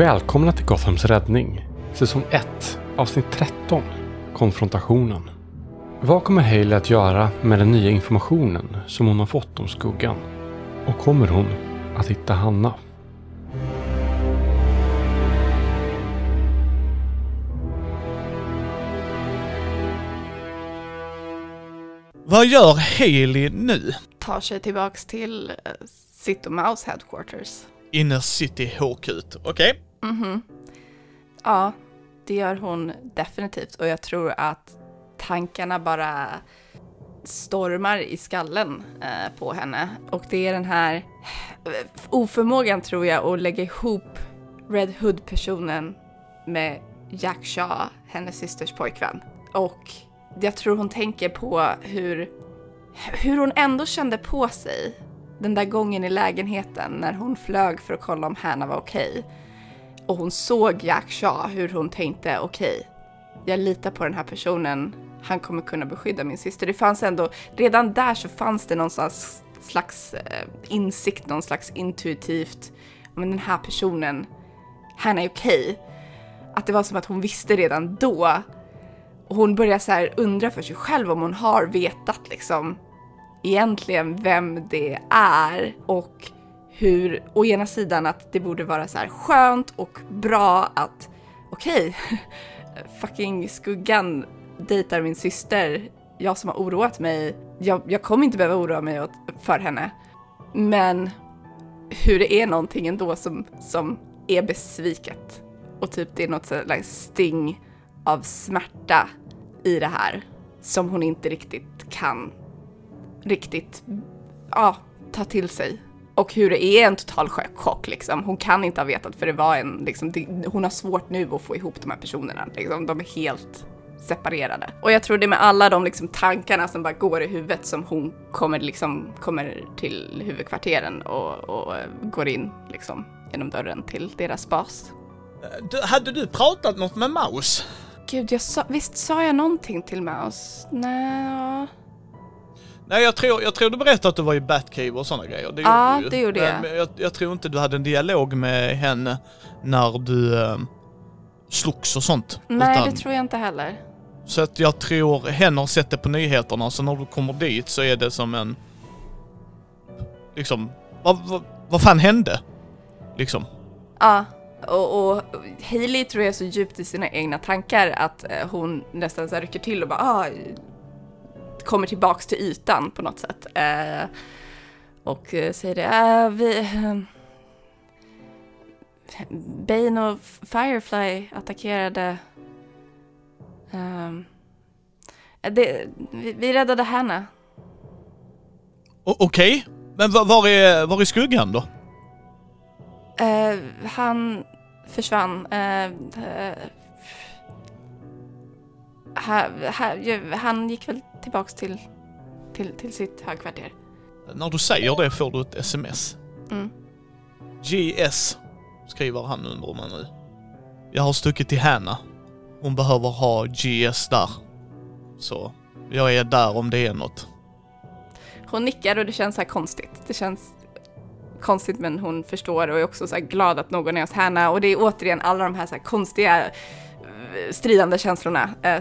välkomna till Gothams räddning. Säsong 1, avsnitt 13. Konfrontationen. Vad kommer Hailey att göra med den nya informationen som hon har fått om skuggan? Och kommer hon att hitta Hanna? Vad gör Haley nu? tar sig tillbaks till Sit och Mouse Headquarters. Inner City HQ, okej? Mhm. Ja, det gör hon definitivt och jag tror att tankarna bara stormar i skallen eh, på henne. Och det är den här eh, oförmågan tror jag att lägga ihop Red Hood-personen med Jack Shaw, hennes systers pojkvän. Och jag tror hon tänker på hur, hur hon ändå kände på sig den där gången i lägenheten när hon flög för att kolla om Hanna var okej. Och hon såg Jack Shaw, hur hon tänkte okej, jag litar på den här personen, han kommer kunna beskydda min syster. Det fanns ändå, redan där så fanns det någon slags, slags eh, insikt, någon slags intuitivt, men den här personen, han är okej. Att det var som att hon visste redan då. Och hon börjar så här undra för sig själv om hon har vetat liksom egentligen vem det är och hur, å ena sidan att det borde vara så här skönt och bra att okej, fucking skuggan dejtar min syster, jag som har oroat mig, jag, jag kommer inte behöva oroa mig åt, för henne. Men hur det är någonting ändå som, som är besviket. Och typ det är något slags sting av smärta i det här som hon inte riktigt kan riktigt ja, ta till sig. Och hur det är en total chock liksom. Hon kan inte ha vetat för det var en, liksom, det, hon har svårt nu att få ihop de här personerna. Liksom. De är helt separerade. Och jag tror det med alla de liksom, tankarna som bara går i huvudet som hon kommer, liksom, kommer till huvudkvarteren och, och går in liksom, genom dörren till deras bas. Du, hade du pratat något med Maus? Gud, jag sa, visst sa jag någonting till Maus? Nej. Nej, jag tror, jag tror du berättade att du var i Batcave och sådana grejer. Det Ja, gjorde du ju. det gjorde jag. Men jag. Jag tror inte du hade en dialog med henne när du äh, slogs och sånt. Nej, Utan- det tror jag inte heller. Så att jag tror hen har sett det på nyheterna, så när du kommer dit så är det som en... Liksom, vad, vad, vad fan hände? Liksom. Ja, och, och Hailey tror jag är så djupt i sina egna tankar att eh, hon nästan så rycker till och bara ah, kommer tillbaks till ytan på något sätt. Eh, och eh, säger det, äh, vi... Eh, Bane och Firefly attackerade... ehm, det, vi, vi räddade henne. O- Okej, men var, var, är, var är skuggan då? Eh, han försvann. Eh, eh, han gick väl tillbaks till, till, till sitt högkvarter. När du säger det får du ett sms. Mm. GS, skriver han under mig nu. Jag har stuckit till Hanna. Hon behöver ha GS där. Så, jag är där om det är något. Hon nickar och det känns så här konstigt. Det känns konstigt men hon förstår och är också så här glad att någon är hos henne. Och det är återigen alla de här, så här konstiga eh, stridande känslorna. Eh,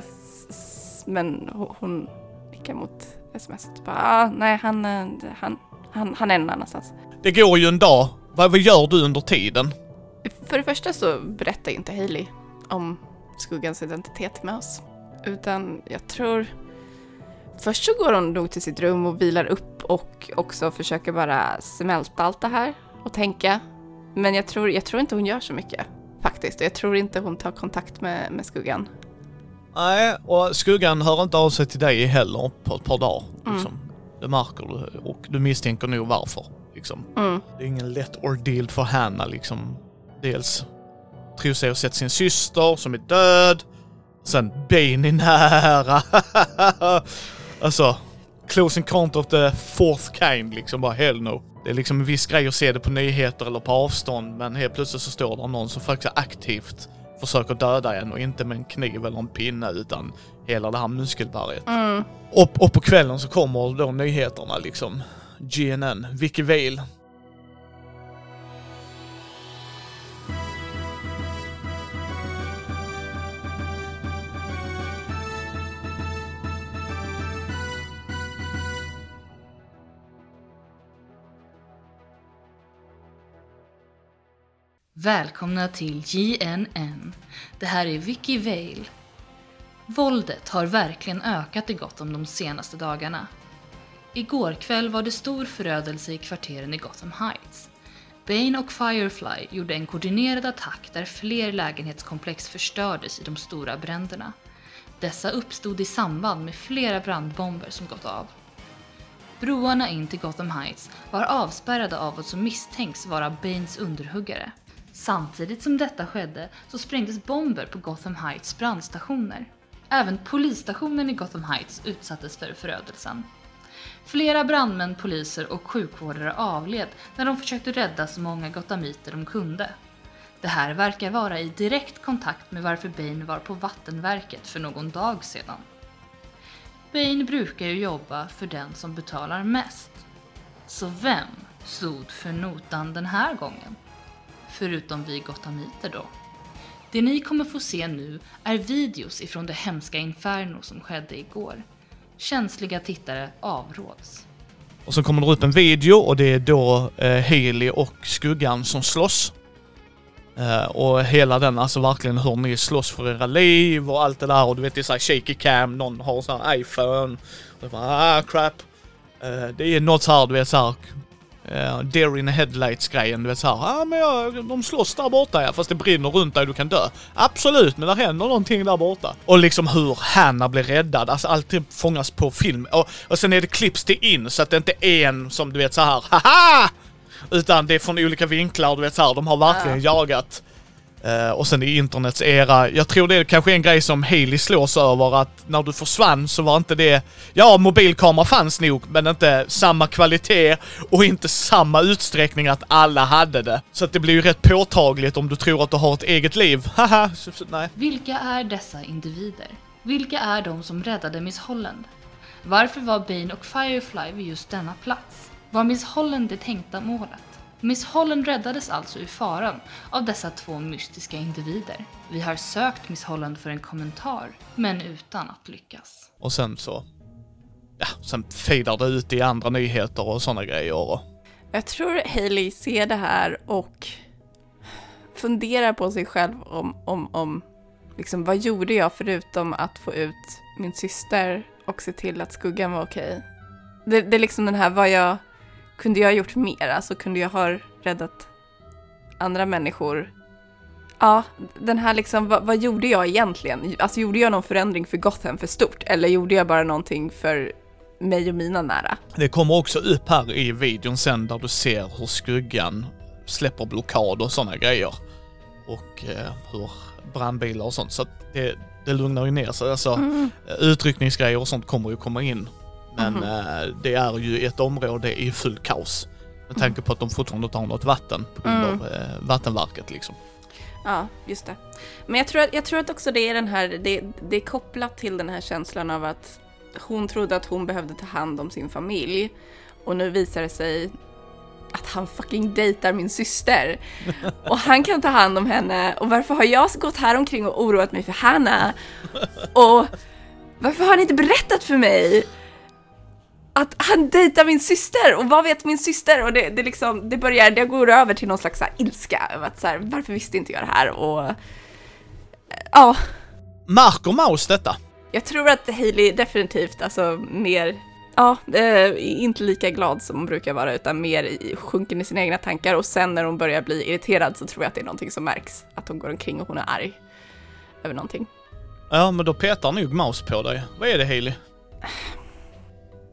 Men ho- hon nickar mot sms. Bara, ah, nej, han, eh, han, han, han är någon annanstans. Det går ju en dag. Vad, vad gör du under tiden? För det första så berättar inte Hailey om skuggans identitet med oss. Utan jag tror... Först så går hon nog till sitt rum och vilar upp och också försöker bara smälta allt det här och tänka. Men jag tror, jag tror inte hon gör så mycket faktiskt. Och jag tror inte hon tar kontakt med, med skuggan. Nej, och skuggan hör inte av sig till dig heller på ett par dagar. Mm. Liksom. Det märker du och du misstänker nog varför. Liksom. Mm. Det är ingen lätt ordeal för Hanna liksom. Dels tror sig ha sett sin syster som är död. Sen Bane är nära. alltså, close encounter of the fourth kind liksom. Bara hell no. Det är liksom en viss grej att se det på nyheter eller på avstånd men helt plötsligt så står det någon som faktiskt aktivt försöker döda en och inte med en kniv eller en pinne utan hela det här muskelberget. Mm. Och, och på kvällen så kommer då nyheterna liksom. GNN, Vicky Vale. Välkomna till JNN. Det här är Vicky Vale. Våldet har verkligen ökat i Gotham de senaste dagarna. Igår kväll var det stor förödelse i kvarteren i Gotham Heights. Bane och Firefly gjorde en koordinerad attack där fler lägenhetskomplex förstördes i de stora bränderna. Dessa uppstod i samband med flera brandbomber som gått av. Broarna in till Gotham Heights var avspärrade av vad som misstänks vara Banes underhuggare. Samtidigt som detta skedde så sprängdes bomber på Gotham Heights brandstationer. Även polisstationen i Gotham Heights utsattes för förödelsen. Flera brandmän, poliser och sjukvårdare avled när de försökte rädda så många gothamiter de kunde. Det här verkar vara i direkt kontakt med varför Bane var på vattenverket för någon dag sedan. Bane brukar ju jobba för den som betalar mest. Så vem stod för notan den här gången? Förutom vi gotamiter då. Det ni kommer få se nu är videos ifrån det hemska inferno som skedde igår. Känsliga tittare avråds. Och så kommer det upp en video och det är då eh, Haley och Skuggan som slåss. Eh, och hela den, alltså verkligen hur ni slåss för era liv och allt det där och du vet det är såhär shaky cam, någon har sån här iPhone. Och bara ah crap. Eh, det är något såhär, du vet såhär Uh, Deer in the headlights grejen, du vet såhär, ja ah, men ja, de slåss där borta ja, fast det brinner runt dig du kan dö. Absolut, men det händer någonting där borta. Och liksom hur Hanna blir räddad, alltså alltid fångas på film. Och, och sen är det klipps till in så att det inte är en som du vet så här, haha! Utan det är från olika vinklar, du vet så här, de har verkligen ja. jagat Uh, och sen i internets era, jag tror det är kanske en grej som Haley slås över att när du försvann så var inte det, ja mobilkamera fanns nog men inte samma kvalitet och inte samma utsträckning att alla hade det. Så att det blir ju rätt påtagligt om du tror att du har ett eget liv. Haha, nej. Vilka är dessa individer? Vilka är de som räddade Miss Holland? Varför var Bane och Firefly vid just denna plats? Var Miss Holland det tänkta målet? Miss Holland räddades alltså ur faran av dessa två mystiska individer. Vi har sökt Miss Holland för en kommentar, men utan att lyckas. Och sen så... Ja, sen fejdar det ut i andra nyheter och sådana grejer. Jag tror Hailey ser det här och funderar på sig själv om, om, om liksom, vad gjorde jag förutom att få ut min syster och se till att skuggan var okej. Det, det är liksom den här, vad jag kunde jag ha gjort mer? Alltså kunde jag ha räddat andra människor? Ja, den här liksom, vad, vad, gjorde jag egentligen? Alltså gjorde jag någon förändring för Gotham för stort? Eller gjorde jag bara någonting för mig och mina nära? Det kommer också upp här i videon sen där du ser hur skuggan släpper blockad och sådana grejer. Och eh, hur brandbilar och sånt. Så att det, det lugnar ju ner sig. Alltså mm. utryckningsgrejer och sånt kommer ju komma in men mm. det är ju ett område i full kaos. Med mm. tanke på att de fortfarande inte har något vatten på grund mm. av eh, vattenverket liksom. Ja, just det. Men jag tror, att, jag tror att också det är den här, det, det är kopplat till den här känslan av att hon trodde att hon behövde ta hand om sin familj. Och nu visar det sig att han fucking dejtar min syster. Och han kan ta hand om henne. Och varför har jag gått här omkring och oroat mig för Hanna? Och varför har han inte berättat för mig? Att han dejtar min syster och vad vet min syster? Och det, det, liksom, det börjar, det går över till någon slags så här, ilska över att så här, varför visste inte jag det här? Och ja. Märker Maus detta? Jag tror att Hailey definitivt, alltså mer, ja, eh, inte lika glad som hon brukar vara utan mer sjunken i sina egna tankar och sen när hon börjar bli irriterad så tror jag att det är någonting som märks. Att hon går omkring och hon är arg över någonting. Ja, men då petar nog Maus på dig. Vad är det Hailey?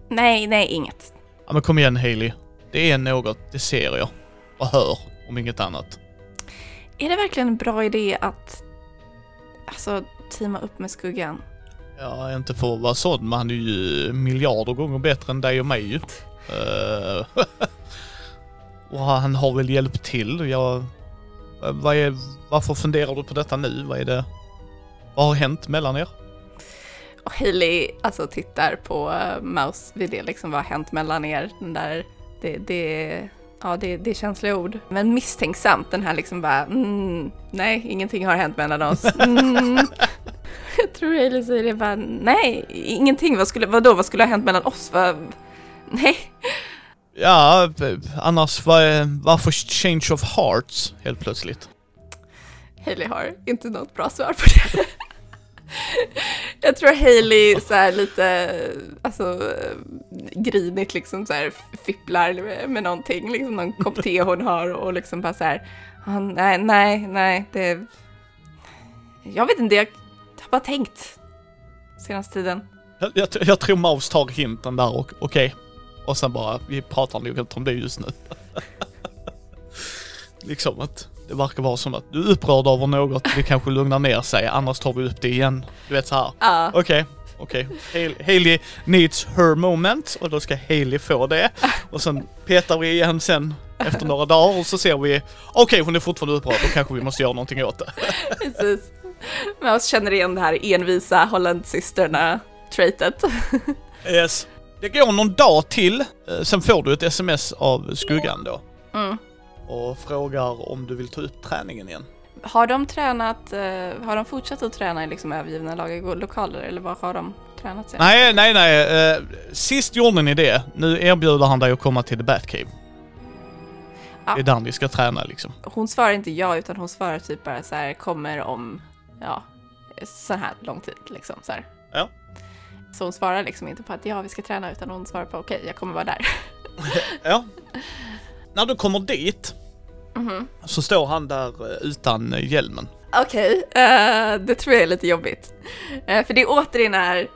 Nej, nej, inget. Ja men kom igen Haley. Det är något, det ser jag. Och hör, om inget annat. Är det verkligen en bra idé att alltså, teama upp med skuggan? Ja, inte för att vara sån, men han är ju miljarder gånger bättre än dig och mig ju. Uh, och han har väl hjälpt till. Jag, vad är, varför funderar du på detta nu? Vad är det? Vad har hänt mellan er? Och Hailey alltså tittar på uh, Mouse vid det, liksom vad har hänt mellan er? Den där, det, det, ja, det, det är känsliga ord. Men misstänksamt, den här liksom bara, mm, nej, ingenting har hänt mellan oss. Mm. Jag tror Hailey säger det bara, nej, ingenting, vad skulle, vadå, vad skulle ha hänt mellan oss? Vad, nej. Ja, annars var, varför change of hearts helt plötsligt? Hailey har inte något bra svar på det. Jag tror Hailey så här lite, alltså grinigt liksom så här fipplar med, någonting, liksom någon kopp te hon har och liksom bara så här, "Ah, nej, nej, nej, det, jag vet inte, jag har bara tänkt senaste tiden. Jag, jag, jag tror Maus tar hinten där och okej. Och sen bara, vi pratar nog inte om det just nu. liksom att det verkar vara som att du är upprörd över något, det kanske lugnar ner sig, annars tar vi upp det igen. Du vet så här. Ja, Okej, okej. Hailey- Hailey needs her moment och då ska Hailey få det. Och sen petar vi igen sen efter några dagar och så ser vi, okej hon är fortfarande upprörd, då kanske vi måste göra någonting åt det. precis. Men jag känner igen det här envisa Hollandsystrarna-traitet. Yes. Det går någon dag till, eh, sen får du ett sms av skuggan då. Mm. Och frågar om du vill ta upp träningen igen. Har de tränat, eh, har de fortsatt att träna i liksom övergivna lagerlokaler eller vad har de tränat sen? Nej, nej, nej. eh, sist gjorde ni det. Nu erbjuder han dig att komma till The Batcave. Ja. Det är där ni ska träna liksom. Hon svarar inte ja, utan hon svarar typ bara så här, kommer om, ja, så här lång tid liksom så här. Ja. Så hon svarar liksom inte på att ja, vi ska träna, utan hon svarar på okej, jag kommer vara där. Ja. När du kommer dit Mhm. så står han där eh, utan eh, hjälmen. Okej, eh, det tror jag är lite jobbigt. Eh, för det återigen är,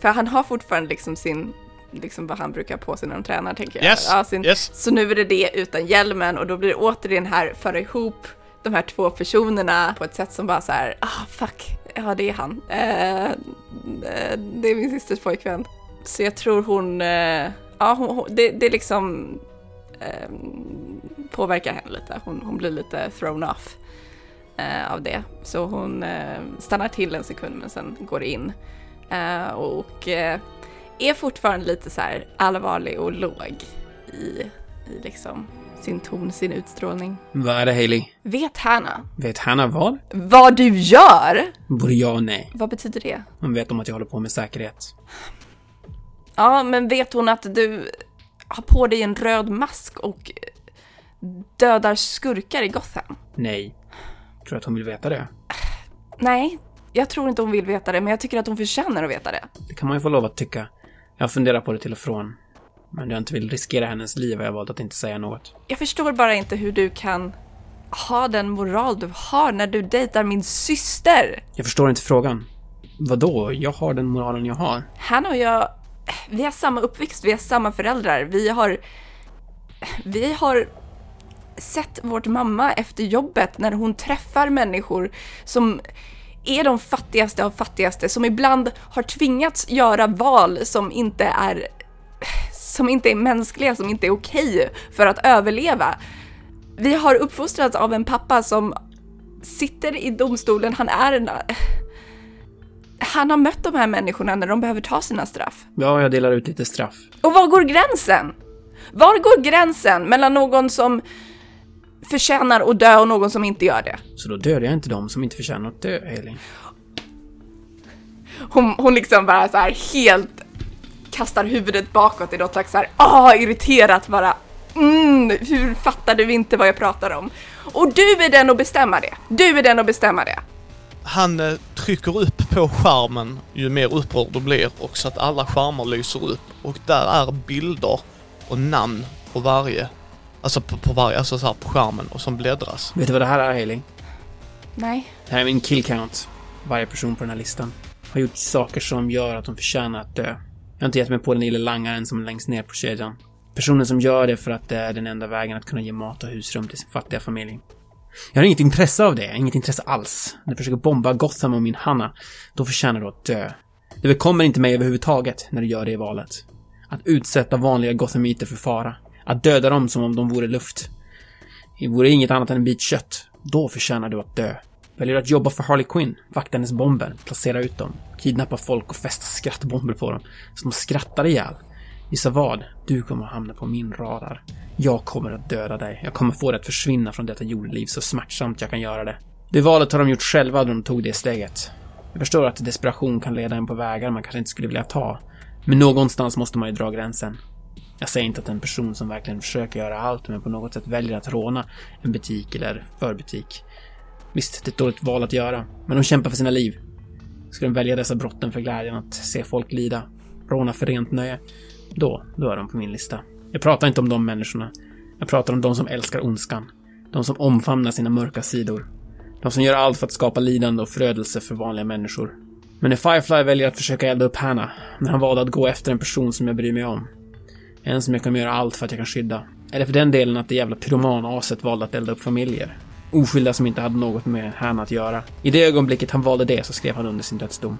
för han har fortfarande liksom sin, liksom vad han brukar på sig när de tränar tänker jag. Yes, Ja, sin, yes. Så nu är det det utan hjälmen och då blir det återigen här föra ihop de här två personerna på ett sätt som bara så här, ah fuck, ja det är han. Eh, det är min systers pojkvän. Så jag tror hon, ja hon, hon, det, det liksom eh, påverkar henne lite. Hon, hon blir lite thrown off eh, av det. Så hon eh, stannar till en sekund men sen går in. Eh, och eh, är fortfarande lite så här allvarlig och låg i, i liksom sin ton, sin utstrålning. Vad är det Hailey? Vet Hanna Vet Hanna vad? vad du gör? Både ja och nej. Vad betyder det? Hon vet om att jag håller på med säkerhet. Ja, men vet hon att du har på dig en röd mask och dödar skurkar i Gotham? Nej. Tror du att hon vill veta det? Nej, jag tror inte hon vill veta det, men jag tycker att hon förtjänar att veta det. Det kan man ju få lov att tycka. Jag har funderat på det till och från. Men jag inte vill riskera hennes liv har jag valt att inte säga något. Jag förstår bara inte hur du kan ha den moral du har när du dejtar min syster. Jag förstår inte frågan. Vadå? Jag har den moralen jag har. Han och jag, vi har samma uppväxt, vi har samma föräldrar, vi har... Vi har sett vårt mamma efter jobbet när hon träffar människor som är de fattigaste av fattigaste, som ibland har tvingats göra val som inte är som inte är mänskliga, som inte är okej för att överleva. Vi har uppfostrats av en pappa som sitter i domstolen, han är en... Han har mött de här människorna när de behöver ta sina straff. Ja, jag delar ut lite straff. Och var går gränsen? Var går gränsen mellan någon som förtjänar att dö och någon som inte gör det? Så då dödar jag inte dem som inte förtjänar att dö, Hailey. Hon, hon liksom bara så här helt kastar huvudet bakåt i något slags så här, ah, irriterat bara. Mm, hur fattar du inte vad jag pratar om? Och du är den att bestämma det. Du är den att bestämma det. Han eh, trycker upp på skärmen ju mer upprörd du blir och så att alla skärmar lyser upp och där är bilder och namn på varje, alltså på, på varje, alltså så här på skärmen och som bläddras. Vet du vad det här är, Hailey? Nej. Det här är min kill count. Varje person på den här listan har gjort saker som gör att de förtjänar att dö. Jag har inte gett mig på den lille langaren som är längst ner på kedjan. Personen som gör det för att det är den enda vägen att kunna ge mat och husrum till sin fattiga familj. Jag har inget intresse av det, inget intresse alls. När du försöker bomba Gotham och min Hanna, då förtjänar du att dö. Det bekommer inte mig överhuvudtaget när du gör det valet. Att utsätta vanliga Gothamiter för fara. Att döda dem som om de vore luft. Det vore inget annat än en bit kött. Då förtjänar du att dö. Väljer du att jobba för Harley Quinn, vakta hennes bomber, placera ut dem, kidnappa folk och fästa skrattbomber på dem, så de skrattar ihjäl. Gissa vad? Du kommer att hamna på min radar. Jag kommer att döda dig. Jag kommer få dig att försvinna från detta jordeliv så smärtsamt jag kan göra det. Det valet har de gjort själva då de tog det steget. Jag förstår att desperation kan leda en på vägar man kanske inte skulle vilja ta. Men någonstans måste man ju dra gränsen. Jag säger inte att en person som verkligen försöker göra allt men på något sätt väljer att råna en butik eller förbutik Visst, det är ett dåligt val att göra, men de kämpar för sina liv. Ska de välja dessa brotten för glädjen att se folk lida, råna för rent nöje, då, då är de på min lista. Jag pratar inte om de människorna. Jag pratar om de som älskar ondskan. De som omfamnar sina mörka sidor. De som gör allt för att skapa lidande och förödelse för vanliga människor. Men när Firefly väljer att försöka elda upp Hanna, när han valde att gå efter en person som jag bryr mig om, en som jag kommer göra allt för att jag kan skydda, eller för den delen att det jävla pyromanaset valde att elda upp familjer. Oskyldiga som inte hade något med Hanna att göra. I det ögonblicket han valde det så skrev han under sin dödsdom.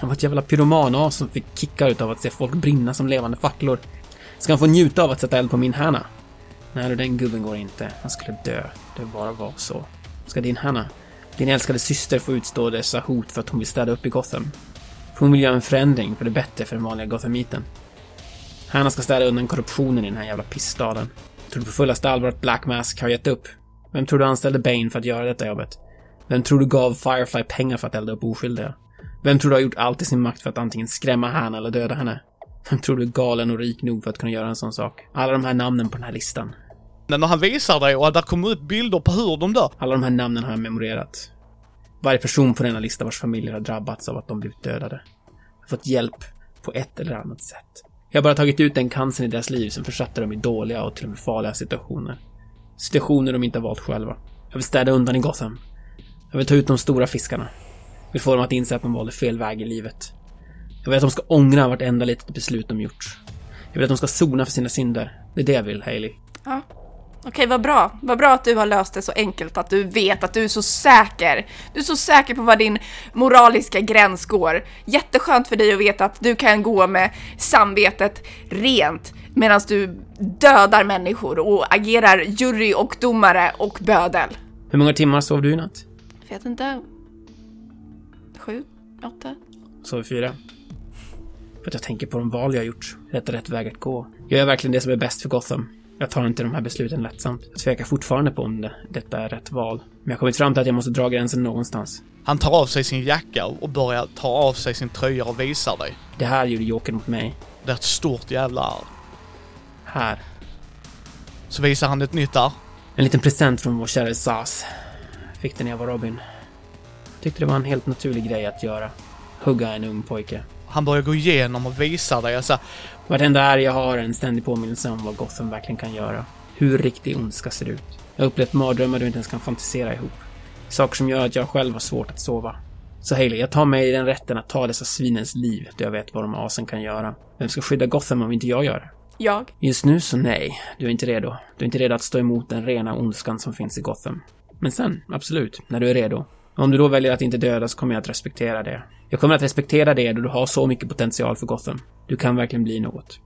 Han var ett jävla pyromanas som fick kickar utav att se folk brinna som levande facklor. Ska han få njuta av att sätta eld på min Hanna? Nej, den gubben går inte. Han skulle dö. Det bara var så. Ska din Hanna, din älskade syster, få utstå dessa hot för att hon vill städa upp i Gotham? För hon vill göra en förändring för det bättre för den vanliga Gothamiten. Hanna ska städa undan korruptionen i den här jävla pissstaden. Tror du på fullaste allvar att Black Mask har gett upp? Vem tror du anställde Bane för att göra detta jobbet? Vem tror du gav Firefly pengar för att elda upp oskyldiga? Vem tror du har gjort allt i sin makt för att antingen skrämma Hanna eller döda henne? Vem tror du är galen och rik nog för att kunna göra en sån sak? Alla de här namnen på den här listan. När han visar dig och där kommer ut bilder på hur de dör. Alla de här namnen har jag memorerat. Varje person på denna lista vars familjer har drabbats av att de blivit dödade. Har fått hjälp på ett eller annat sätt. Jag har bara tagit ut den cancern i deras liv som försatte dem i dåliga och till och med farliga situationer. Situationer de inte har valt själva. Jag vill städa undan i Gotham. Jag vill ta ut de stora fiskarna. Jag vill få dem att inse att de valde fel väg i livet. Jag vill att de ska ångra vartenda litet beslut de gjort. Jag vill att de ska sona för sina synder. Det är det jag vill, Hailey. Ja. Okej, vad bra. Vad bra att du har löst det så enkelt att du vet att du är så säker. Du är så säker på var din moraliska gräns går. Jätteskönt för dig att veta att du kan gå med samvetet rent medan du dödar människor och agerar jury och domare och bödel. Hur många timmar sov du i natt? Vet inte. Sju? Åtta? Sov fyra. För att jag tänker på de val jag har gjort. Rätt rätt väg att gå. Jag gör verkligen det som är bäst för Gotham. Jag tar inte de här besluten lättsamt. Jag tvekar fortfarande på om det, detta är rätt val. Men jag har kommit fram till att jag måste dra gränsen någonstans. Han tar av sig sin jacka och börjar ta av sig sin tröja och visar dig. Det här gjorde Jokern mot mig. Det är ett stort jävla arr. Här. Så visar han ett nytt arr. En liten present från vår kära Sas. Fick den när jag var Robin. Tyckte det var en helt naturlig grej att göra. Hugga en ung pojke. Han börjar gå igenom och visar dig alltså. Vartenda är jag har en ständig påminnelse om vad Gotham verkligen kan göra. Hur riktig ondska ser ut. Jag har upplevt mardrömmar du inte ens kan fantisera ihop. Saker som gör att jag själv har svårt att sova. Så Hailey, jag tar mig den rätten att ta dessa svinens liv, då jag vet vad de asen kan göra. Vem ska skydda Gotham om inte jag gör det? Jag? Just nu så nej, du är inte redo. Du är inte redo att stå emot den rena ondskan som finns i Gotham. Men sen, absolut, när du är redo. Om du då väljer att inte döda så kommer jag att respektera det. Jag kommer att respektera det då du har så mycket potential för Gotham. Du kan verkligen bli något.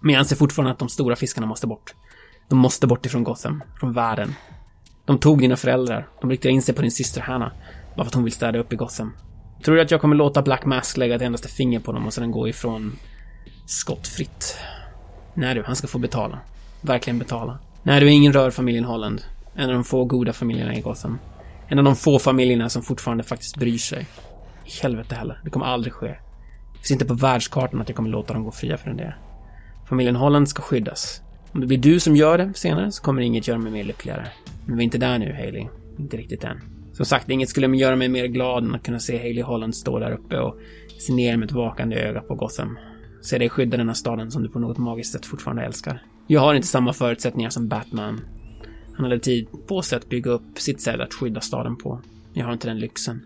Men jag anser fortfarande att de stora fiskarna måste bort. De måste bort ifrån Gotham, från världen. De tog dina föräldrar. De riktade in sig på din syster Hanna. Bara för att hon vill städa upp i Gotham. Tror du att jag kommer låta Black Mask lägga ett endaste finger på dem och sedan gå ifrån skottfritt? Nej du, han ska få betala. Verkligen betala. Nej du, ingen rör familjen Holland. En av de få goda familjerna i Gotham. En av de få familjerna som fortfarande faktiskt bryr sig. I helvete heller, det kommer aldrig ske. Det finns inte på världskartan att jag kommer låta dem gå fria förrän det. Familjen Holland ska skyddas. Om det blir du som gör det senare så kommer inget göra mig mer lyckligare. Men vi är inte där nu, Haley. Inte riktigt än. Som sagt, inget skulle göra mig mer glad än att kunna se Haley Holland stå där uppe och se ner med ett vakande öga på Gotham. Se dig skydda denna staden som du på något magiskt sätt fortfarande älskar. Jag har inte samma förutsättningar som Batman. Han hade tid på sig att bygga upp sitt sätt att skydda staden på. Jag har inte den lyxen.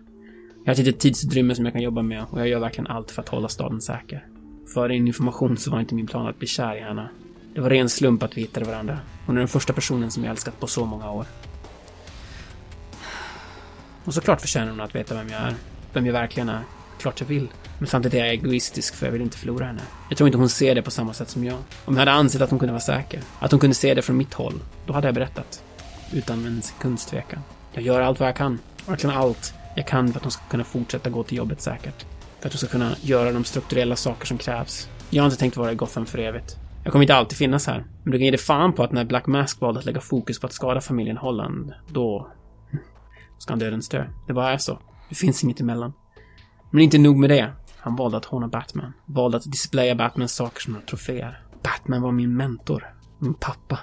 Jag har ett litet tidsutrymme som jag kan jobba med och jag gör verkligen allt för att hålla staden säker. För din information så var inte min plan att bli kär i henne. Det var ren slump att vi hittade varandra. Hon är den första personen som jag älskat på så många år. Och såklart förtjänar hon att veta vem jag är. Vem jag verkligen är. Klart jag vill. Men samtidigt är jag egoistisk för jag vill inte förlora henne. Jag tror inte hon ser det på samma sätt som jag. Om jag hade ansett att hon kunde vara säker, att hon kunde se det från mitt håll, då hade jag berättat. Utan en sekunds tvekan. Jag gör allt vad jag kan. Verkligen allt jag kan för att de ska kunna fortsätta gå till jobbet säkert. För att de ska kunna göra de strukturella saker som krävs. Jag har inte tänkt vara i Gotham för evigt. Jag kommer inte alltid finnas här. Men du kan ge dig fan på att när Black Mask valde att lägga fokus på att skada familjen Holland, då... ska han dödens dö. Det bara är så. Det finns inget emellan. Men inte nog med det. Han valde att håna Batman. Valde att displaya Batmans saker som några troféer. Batman var min mentor. Min pappa.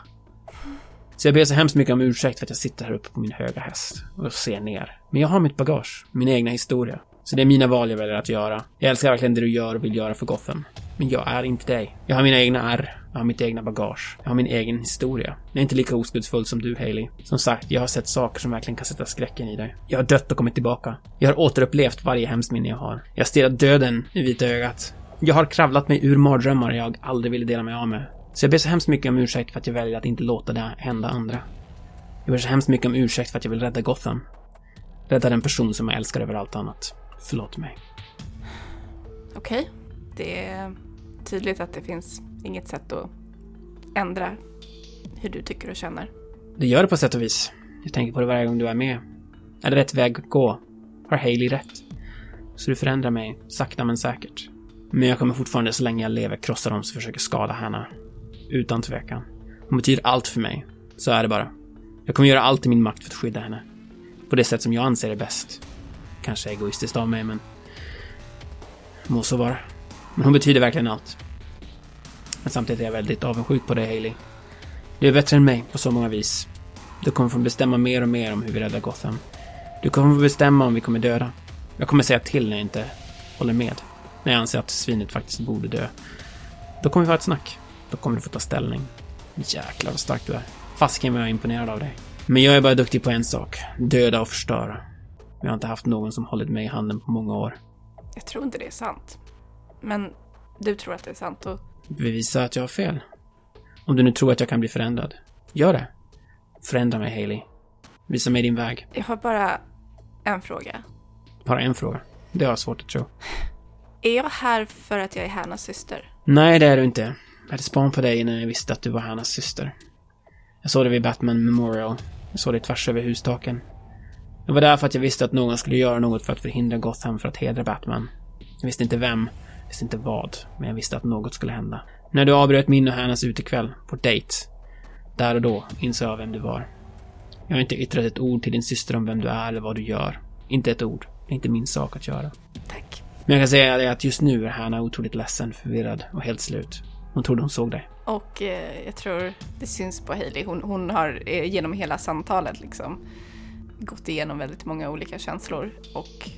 Så jag ber så hemskt mycket om ursäkt för att jag sitter här uppe på min höga häst och ser ner. Men jag har mitt bagage, min egna historia. Så det är mina val jag väljer att göra. Jag älskar verkligen det du gör och vill göra för Gotham. Men jag är inte dig. Jag har mina egna ärr. Jag har mitt egna bagage. Jag har min egen historia. Jag är inte lika oskuldsfull som du, Haley. Som sagt, jag har sett saker som verkligen kan sätta skräcken i dig. Jag har dött och kommit tillbaka. Jag har återupplevt varje hemskt minne jag har. Jag har stirrat döden i vita ögat. Jag har kravlat mig ur mardrömmar jag aldrig ville dela mig av med. Så jag ber så hemskt mycket om ursäkt för att jag väljer att inte låta det hända andra. Jag ber så hemskt mycket om ursäkt för att jag vill rädda Gotham. Rädda den person som jag älskar över allt annat. Förlåt mig. Okej, det är tydligt att det finns inget sätt att ändra hur du tycker och känner. Det gör det på sätt och vis. Jag tänker på det varje gång du är med. Är det rätt väg att gå? Har Haley rätt? Så du förändrar mig, sakta men säkert. Men jag kommer fortfarande så länge jag lever krossa dem som försöker skada henne. Utan tvekan. Hon betyder allt för mig. Så är det bara. Jag kommer göra allt i min makt för att skydda henne. På det sätt som jag anser är bäst. Kanske egoistiskt av mig, men... Må så vara. Men hon betyder verkligen allt. Men samtidigt är jag väldigt avundsjuk på dig, Haley. Du är bättre än mig på så många vis. Du kommer få bestämma mer och mer om hur vi räddar Gotham. Du kommer få bestämma om vi kommer döda. Jag kommer säga till när jag inte håller med. När jag anser att svinet faktiskt borde dö. Då kommer vi ha ett snack. Då kommer du få ta ställning. Jäklar vad stark du är. Fasiken vad jag är imponerad av dig. Men jag är bara duktig på en sak. Döda och förstöra. Jag har inte haft någon som hållit mig i handen på många år. Jag tror inte det är sant. Men du tror att det är sant och Bevisa att jag har fel. Om du nu tror att jag kan bli förändrad. Gör det. Förändra mig, Haley. Visa mig din väg. jag har bara en fråga. Bara en fråga. Det har jag svårt att tro. Är jag här för att jag är Hannas syster? Nej, det är du inte. Jag hade span på dig när jag visste att du var Hannas syster. Jag såg det vid Batman Memorial. Jag såg dig tvärs över hustaken. Jag var där för att jag visste att någon skulle göra något för att förhindra Gotham för att hedra Batman. Jag visste inte vem, jag visste inte vad, men jag visste att något skulle hända. När du avbröt min och Hannas utekväll, på dejt. Där och då insåg jag vem du var. Jag har inte yttrat ett ord till din syster om vem du är eller vad du gör. Inte ett ord. Det är inte min sak att göra. Tack. Men jag kan säga det att just nu är Hanna otroligt ledsen, förvirrad och helt slut. Hon trodde hon såg dig. Och eh, jag tror det syns på Hailey. Hon, hon har eh, genom hela samtalet liksom gått igenom väldigt många olika känslor. Och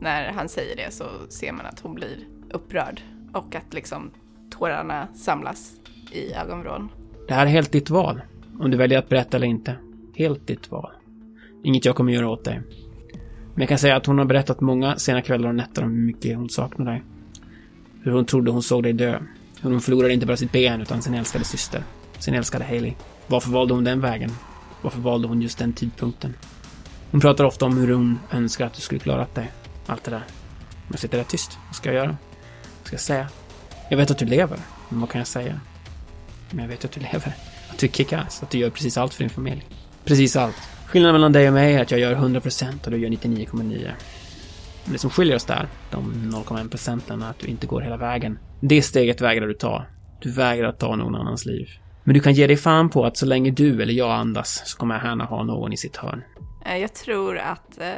när han säger det så ser man att hon blir upprörd. Och att liksom tårarna samlas i ögonvrån. Det här är helt ditt val. Om du väljer att berätta eller inte. Helt ditt val. Inget jag kommer göra åt dig. Men jag kan säga att hon har berättat många sena kvällar och nätter om hur mycket hon saknar dig. Hur hon trodde hon såg dig dö. Hon förlorade inte bara sitt ben utan sin älskade syster. Sin älskade Haley. Varför valde hon den vägen? Varför valde hon just den tidpunkten? Hon pratar ofta om hur hon önskar att du skulle klarat dig. Allt det där. Men jag sitter där tyst. Vad ska jag göra? Vad ska jag säga? Jag vet att du lever. Men vad kan jag säga? Men jag vet att du lever. Att du kickas. Att du gör precis allt för din familj. Precis allt. Skillnaden mellan dig och mig är att jag gör 100% och du gör 99,9. Men det som skiljer oss där, de 0,1 procenten, är att du inte går hela vägen. Det steget vägrar du ta. Du vägrar ta någon annans liv. Men du kan ge dig fan på att så länge du eller jag andas så kommer Hanna ha någon i sitt hörn. Eh, jag tror att eh,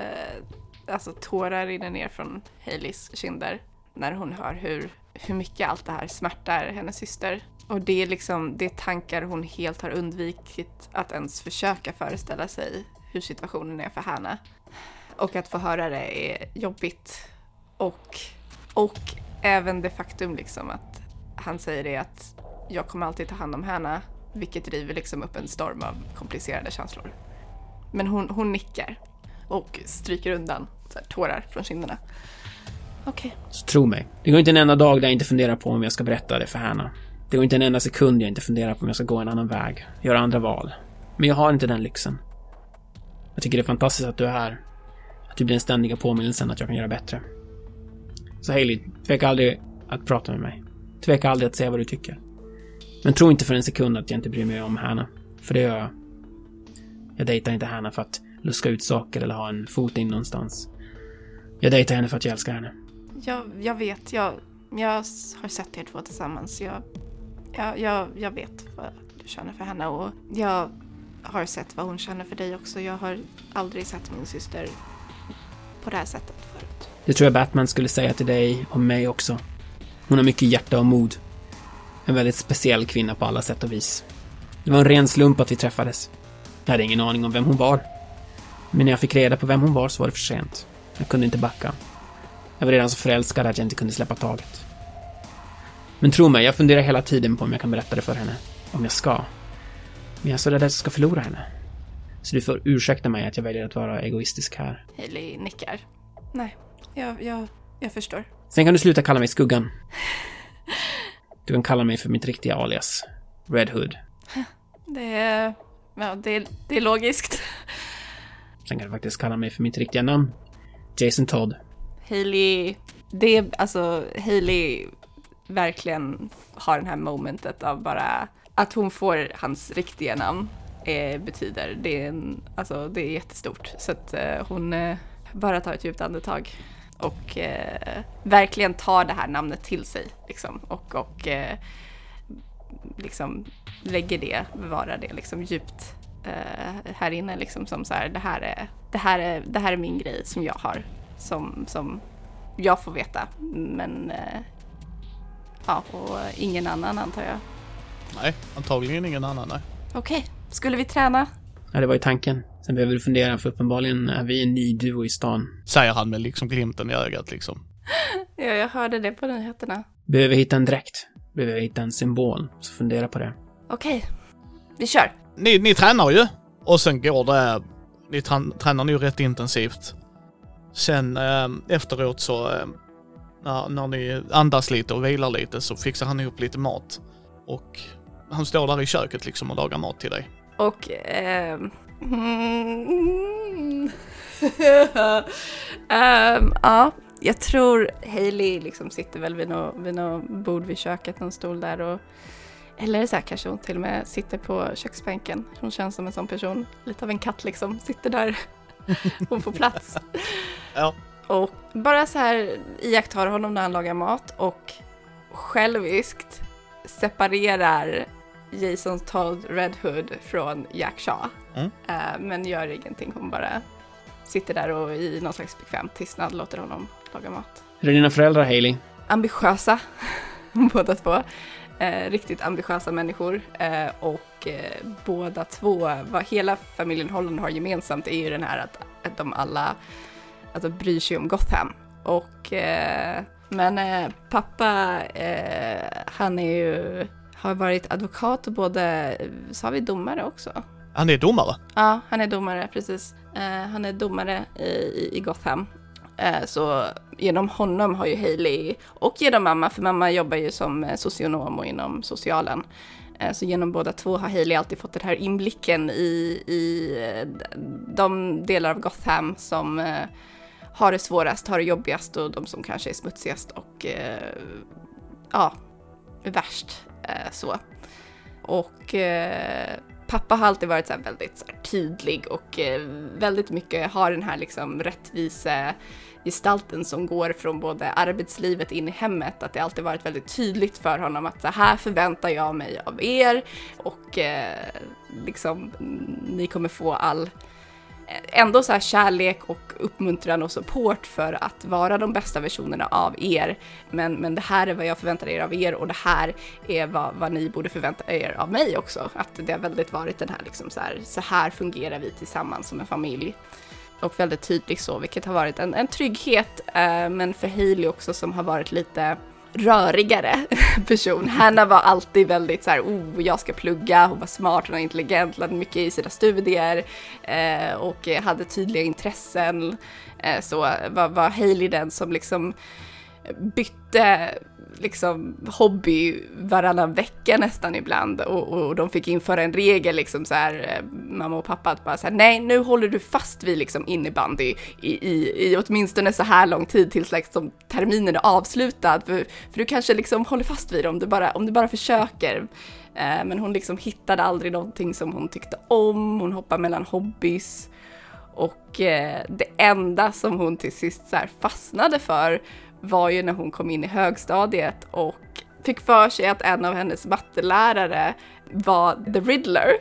alltså, tårar rinner ner från Haileys kinder när hon hör hur, hur mycket allt det här smärtar hennes syster. Och det är liksom det är tankar hon helt har undvikit att ens försöka föreställa sig hur situationen är för Hanna. Och att få höra det är jobbigt. Och, och även det faktum liksom att han säger det att jag kommer alltid ta hand om Hanna, vilket driver liksom upp en storm av komplicerade känslor. Men hon, hon nickar och stryker undan så här, tårar från kinderna. Okej. Så tro mig, det går inte en enda dag där jag inte funderar på om jag ska berätta det för Hanna. Det går inte en enda sekund jag inte funderar på om jag ska gå en annan väg, göra andra val. Men jag har inte den lyxen. Jag tycker det är fantastiskt att du är här. Att du blir den ständiga påminnelsen att jag kan göra bättre. Så Hailey, tveka aldrig att prata med mig. Tveka aldrig att säga vad du tycker. Men tro inte för en sekund att jag inte bryr mig om Hanna. För det gör jag. Jag dejtar inte Hanna för att luska ut saker eller ha en fot in någonstans. Jag dejtar henne för att jag älskar henne. Jag, jag vet, jag, jag har sett er två tillsammans. Jag, jag, jag, jag vet vad du känner för henne och jag har sett vad hon känner för dig också. Jag har aldrig sett min syster på det här sättet förut. Det tror jag Batman skulle säga till dig och mig också. Hon har mycket hjärta och mod. En väldigt speciell kvinna på alla sätt och vis. Det var en ren slump att vi träffades. Jag hade ingen aning om vem hon var. Men när jag fick reda på vem hon var så var det för sent. Jag kunde inte backa. Jag var redan så förälskad att jag inte kunde släppa taget. Men tro mig, jag funderar hela tiden på om jag kan berätta det för henne. Om jag ska. Men jag är så rädd att jag ska förlora henne. Så du får ursäkta mig att jag väljer att vara egoistisk här. Hailey nickar. Nej, jag, jag, jag förstår. Sen kan du sluta kalla mig Skuggan. Du kan kalla mig för mitt riktiga alias. Red Hood. Det är, ja, det är, det är logiskt. Sen kan du faktiskt kalla mig för mitt riktiga namn. Jason Todd. Hailey, det är alltså Hailey verkligen har det här momentet av bara att hon får hans riktiga namn eh, betyder, det är, en, alltså, det är jättestort. Så att eh, hon eh, bara tar ett djupt andetag och eh, verkligen tar det här namnet till sig liksom och, och eh, liksom lägger det, bevarar det liksom djupt eh, här inne liksom som så här, det här är, det här är, det här är min grej som jag har som, som jag får veta men eh, ja, och ingen annan antar jag. Nej, antagligen ingen annan. Nej. Okej, skulle vi träna? Ja, det var ju tanken. Sen behöver du fundera, för uppenbarligen är vi en ny duo i stan. Säger han med liksom glimten i ögat liksom. Ja, jag hörde det på nyheterna. Behöver hitta en dräkt. Behöver hitta en symbol. Så fundera på det. Okej, vi kör. Ni, ni tränar ju. Och sen går det... Ni tränar nu rätt intensivt. Sen eh, efteråt så... Eh, när, när ni andas lite och vilar lite så fixar han ihop lite mat. Och han står där i köket liksom och lagar mat till dig. Och... ehm, mm, ehm, ja, jag tror Hailey liksom sitter väl vid något, vid något bord vid köket, någon stol där och... Eller så här kanske hon till och med sitter på köksbänken. Hon känns som en sån person, lite av en katt liksom, sitter där. Hon får plats. Ja. Och bara så här iakttar honom när han lagar mat och själviskt separerar Jason Todd Red Hood från Jack Shaw. Mm. Eh, men gör ingenting, hon bara sitter där och i någon slags bekväm tystnad låter honom laga mat. Är det dina föräldrar, Hailey? Ambitiösa, båda två. Eh, riktigt ambitiösa människor. Eh, och eh, båda två, vad hela familjen Holland har gemensamt är ju den här att, att de alla alltså, bryr sig om Gotham. Och, men pappa, han är ju, har varit advokat och både, sa vi domare också? Han är domare. Ja, han är domare, precis. Eh, han är domare i, i Gotham. Eh, så genom honom har ju Hailey, och genom mamma, för mamma jobbar ju som eh, socionom och inom socialen. Eh, så genom båda två har Hailey alltid fått den här inblicken i, i eh, de delar av Gotham som eh, har det svårast, har det jobbigast och de som kanske är smutsigast och eh, ja, värst eh, så. Och eh, pappa har alltid varit så här väldigt så här, tydlig och eh, väldigt mycket har den här liksom rättvise gestalten som går från både arbetslivet in i hemmet, att det alltid varit väldigt tydligt för honom att så här förväntar jag mig av er och eh, liksom ni kommer få all ändå så här kärlek och uppmuntran och support för att vara de bästa versionerna av er. Men, men det här är vad jag förväntar er av er och det här är vad, vad ni borde förvänta er av mig också. Att det har väldigt varit den här liksom så här, så här fungerar vi tillsammans som en familj. Och väldigt tydligt så, vilket har varit en, en trygghet, eh, men för Hailey också som har varit lite rörigare person. Hanna var alltid väldigt så här, oh, jag ska plugga, hon var smart, hon var intelligent, lade mycket i sina studier eh, och hade tydliga intressen. Eh, så var, var Hailey den som liksom bytte liksom hobby varannan vecka nästan ibland och, och de fick införa en regel liksom så här eh, mamma och pappa att bara så här, nej nu håller du fast vid liksom innebandy i, i, i åtminstone så här lång tid tills liksom terminen är avslutad för, för du kanske liksom håller fast vid det om du bara, om du bara försöker. Eh, men hon liksom hittade aldrig någonting som hon tyckte om, hon hoppade mellan hobbys. Och eh, det enda som hon till sist så här fastnade för var ju när hon kom in i högstadiet och fick för sig att en av hennes mattelärare var The Riddler.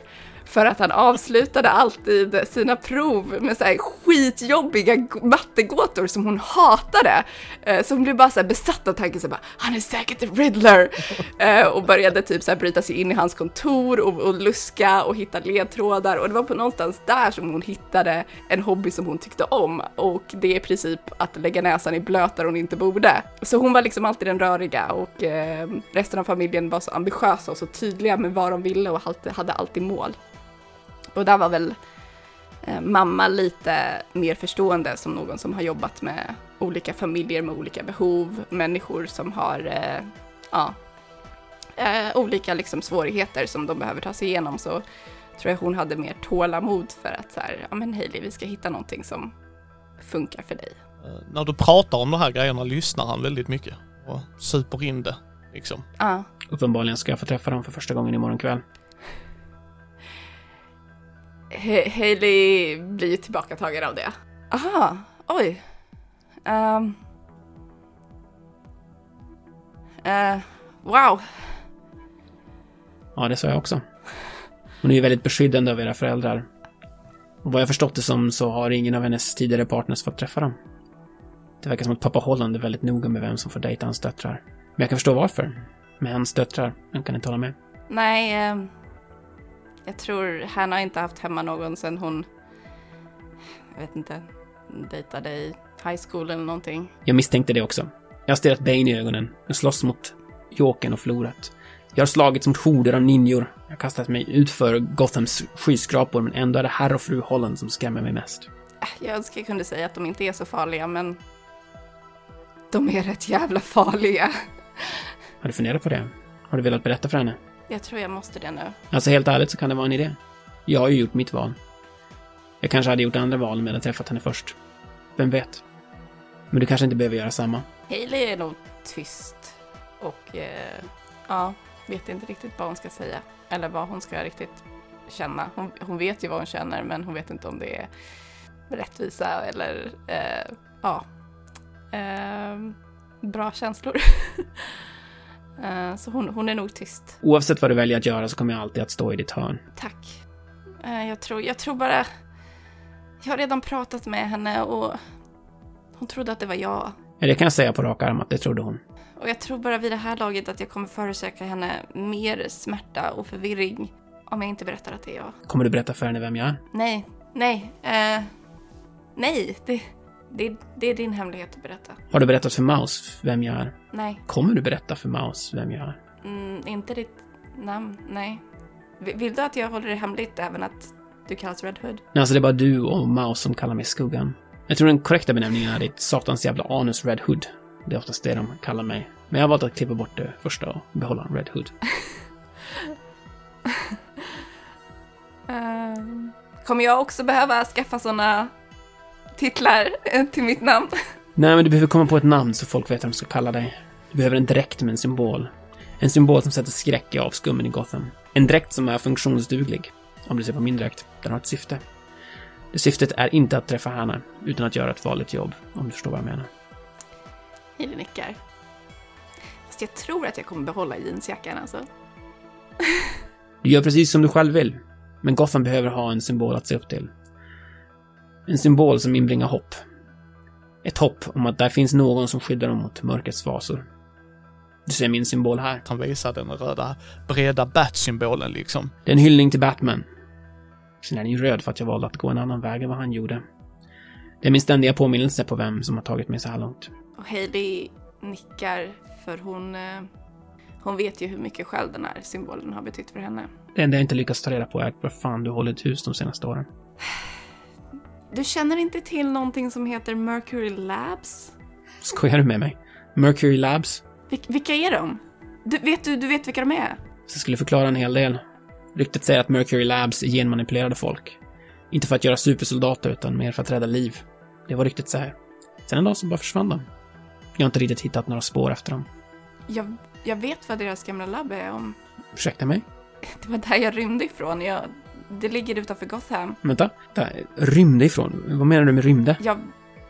För att han avslutade alltid sina prov med så här skitjobbiga mattegåtor som hon hatade. Eh, Så hon blev bara så besatt av tanken så bara, han är säkert Riddler. Eh, Och började typ så här bryta sig in i hans kontor och, och luska och hitta ledtrådar. Och det var på någonstans där som hon hittade en hobby som hon tyckte om. Och det är i princip att lägga näsan i blöt där hon inte borde. Så hon var liksom alltid den röriga och eh, resten av familjen var så ambitiösa och så tydliga med vad de ville och hade alltid mål. Och där var väl eh, mamma lite mer förstående som någon som har jobbat med olika familjer med olika behov, människor som har eh, ja, eh, olika liksom, svårigheter som de behöver ta sig igenom så tror jag hon hade mer tålamod för att så här, ja men Hailey, vi ska hitta någonting som funkar för dig. När du pratar om de här grejerna lyssnar han väldigt mycket och super in det. Liksom. Ja, Uppenbarligen ska jag få träffa dem för första gången imorgon kväll. He- Hailey blir tillbakatagen av det. Aha, oj. Ehm. Eh, wow. Ja, det sa jag också. Hon är ju väldigt beskyddande av era föräldrar. Och vad jag förstått det som så har ingen av hennes tidigare partners fått träffa dem. Det verkar som att pappa Holland är väldigt noga med vem som får dejta hans döttrar. Men jag kan förstå varför. Med hans döttrar, vem kan inte hålla med? Nej, ehm, jag tror Hanna har inte haft hemma någon sen hon, jag vet inte, dejtade i high school eller någonting. Jag misstänkte det också. Jag har stirrat Bane i ögonen och slåss mot Jokern och förlorat. Jag har slagits mot horder av ninjor. Jag har kastat mig utför Gothams skyskrapor, men ändå är det herr och fru Holland som skrämmer mig mest. Äh, Jag önskar jag kunde säga att de inte är så farliga, men de är rätt jävla farliga. Har du funderat på det? Har du velat berätta för henne? Jag tror jag måste det nu. Alltså helt ärligt så kan det vara en idé. Jag har ju gjort mitt val. Jag kanske hade gjort andra val om jag hade träffat henne först. Vem vet? Men du kanske inte behöver göra samma. Hailey är nog tyst och eh, ja, vet inte riktigt vad hon ska säga eller vad hon ska riktigt känna. Hon, hon vet ju vad hon känner men hon vet inte om det är rättvisa eller eh, ja, eh, bra känslor. eh, så hon, hon är nog tyst. Oavsett vad du väljer att göra så kommer jag alltid att stå i ditt hörn. Tack. Eh, jag, tror, jag tror bara... Jag har redan pratat med henne och hon trodde att det var jag. Ja, det kan jag säga på rak arm att det trodde hon. Och jag tror bara vid det här laget att jag kommer förorsaka henne mer smärta och förvirring om jag inte berättar att det är jag. Kommer du berätta för henne vem jag är? Nej, nej, eh, nej, det, det, det är din hemlighet att berätta. Har du berättat för Maus vem jag är? Nej, Kommer du berätta för Maus vem jag är? mm, inte ditt namn, nej. Vill, du att jag håller det hemligt även att du kallas Red Hood? Nej, alltså det är bara du och Maus som kallar mig Skuggan. Jag tror den korrekta benämningen är ditt satans jävla anus Red Hood. Det är oftast det de kallar mig. Men jag har valt att klippa bort det första och behålla Red Hood. Ehm, kommer jag också behöva skaffa såna titlar eh, till mitt namn? Nej, men du behöver komma på ett namn så folk vet vad de ska kalla dig. Du behöver en dräkt med en symbol. En symbol som sätter skräck i avskummen i Gotham. En dräkt som är funktionsduglig. Om du ser på min dräkt. Den har ett syfte. Det syftet är inte att träffa Hanna, utan att göra ett vanligt jobb. Om du förstår vad jag menar. Hailey nickar. Fast jag tror att jag kommer behålla jeansjackan alltså. Du gör precis som du själv vill. Men Gotham behöver ha en symbol att se upp till. En symbol som inbringar hopp. Ett hopp om att där finns någon som skyddar dem mot mörkrets fasor. Du ser min symbol här. Han visar den röda breda bat-symbolen liksom. Det är en hyllning till Batman. Sen är den ju röd för att jag valde att gå en annan väg än vad han gjorde. Det är min ständiga påminnelse på vem som har tagit mig så här långt. Och Hailey nickar för hon, eh, hon vet ju hur mycket själv den här symbolen har betytt för henne. Det enda jag inte lyckats ta reda på är vad fan du hållit hus de senaste åren. Du känner inte till någonting som heter Mercury Labs? Skojar du med mig? Mercury Labs? Vil- vilka är de? Du, vet du, du vet vilka de är? Så skulle förklara en hel del. Ryktet säger att Mercury Labs är genmanipulerade folk. Inte för att göra supersoldater, utan mer för att rädda liv. Det var ryktet säger. Sen en dag så bara försvann de. Jag har inte riktigt hittat några spår efter dem. Jag, jag vet vad deras gamla labb är om. Ursäkta mig? Det var där jag rymde ifrån. Jag, det ligger utanför Gotham. Vänta. Där, rymde ifrån? Vad menar du med rymde? Jag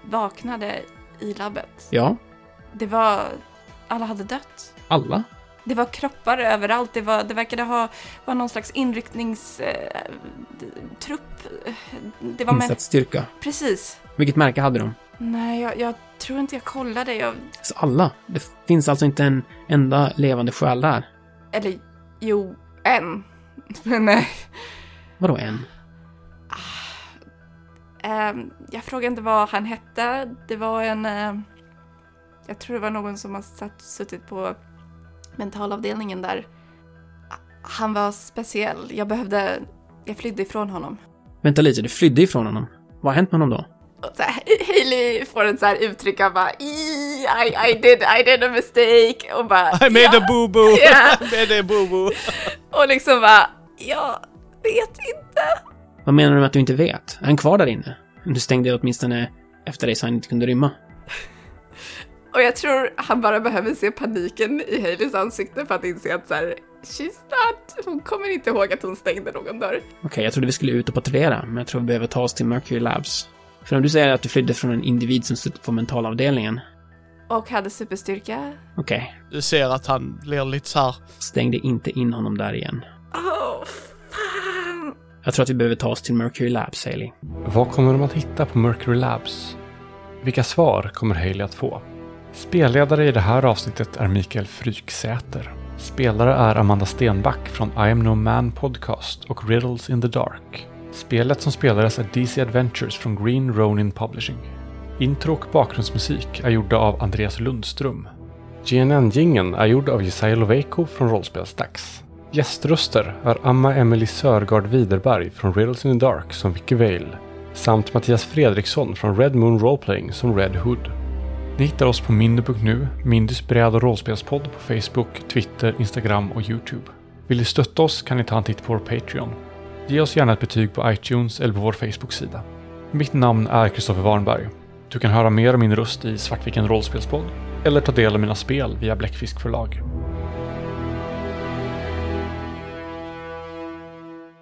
vaknade i labbet. Ja, Det var... Alla hade dött. alla? Det var kroppar överallt. Det, var, det verkade ha var någon slags inryckningstrupp. Eh, det var med... Insatsstyrka. Precis. Vilket märke hade de? Nej, jag, jag tror inte jag kollade. Jag, Så alla? Det finns alltså inte en enda levande själ där? eller jo, en. Men nej. Vadå en? Ehm, jag frågade inte vad han hette. Det var en... eh, jag tror det var någon som har satt, suttit på mentalavdelningen där. Han var speciell. Jag behövde... Jag flydde ifrån honom. Vänta lite, du flydde ifrån honom. Vad har hänt med honom då? Och så här, Hailey får en så här uttryck av bara I, I, I, did, I did a mistake och bara I made ja. a boo-boo! Ja. I made a boo-boo! Och liksom bara jag vet inte. Vad menar du med att du inte vet? Är han kvar där inne? Du stängde åtminstone efter dig så han inte kunde rymma. Och jag tror han bara behöver se paniken i Haleys ansikte för att inse att så här, she's not, hon kommer inte ihåg att hon stängde någon dörr. Okej, jag trodde vi skulle ut och patrullera, men jag tror vi behöver ta oss till Mercury Labs. För om du säger att du flydde från en individ som suttit på mentalavdelningen, Och hade superstyrka. okej, Du ser att han blir lite så här. stängde inte in honom där igen. Fan. Jag tror att vi behöver ta oss till Mercury Labs, Haley. Vad kommer de att hitta på Mercury Labs? Vilka svar kommer Haley att få? Spelledare i det här avsnittet är Mikael Fryksäter. Spelare är Amanda Stenback från I am no man podcast och Riddles in the Dark. Spelet som spelades är DC Adventures från Green Ronin Publishing. Intro och bakgrundsmusik är gjorda av Andreas Lundström. GNN-jingeln är gjord av Jesaja Loveiko från Rollspelsdags. Gäströster är Amma Emily Sörgard Widerberg från Riddles in the Dark som Vicky Vale samt Mattias Fredriksson från Red Moon Roleplaying som Red Hood. Ni hittar oss på mindy.nu, Mindys bräd och rollspelspodd på Facebook, Twitter, Instagram och Youtube. Vill ni stötta oss kan ni ta en titt på vår Patreon. Ge oss gärna ett betyg på iTunes eller på vår Facebook-sida. Mitt namn är Kristoffer Warnberg. Du kan höra mer om min röst i Svartviken rollspelspodd eller ta del av mina spel via Bläckfisk förlag.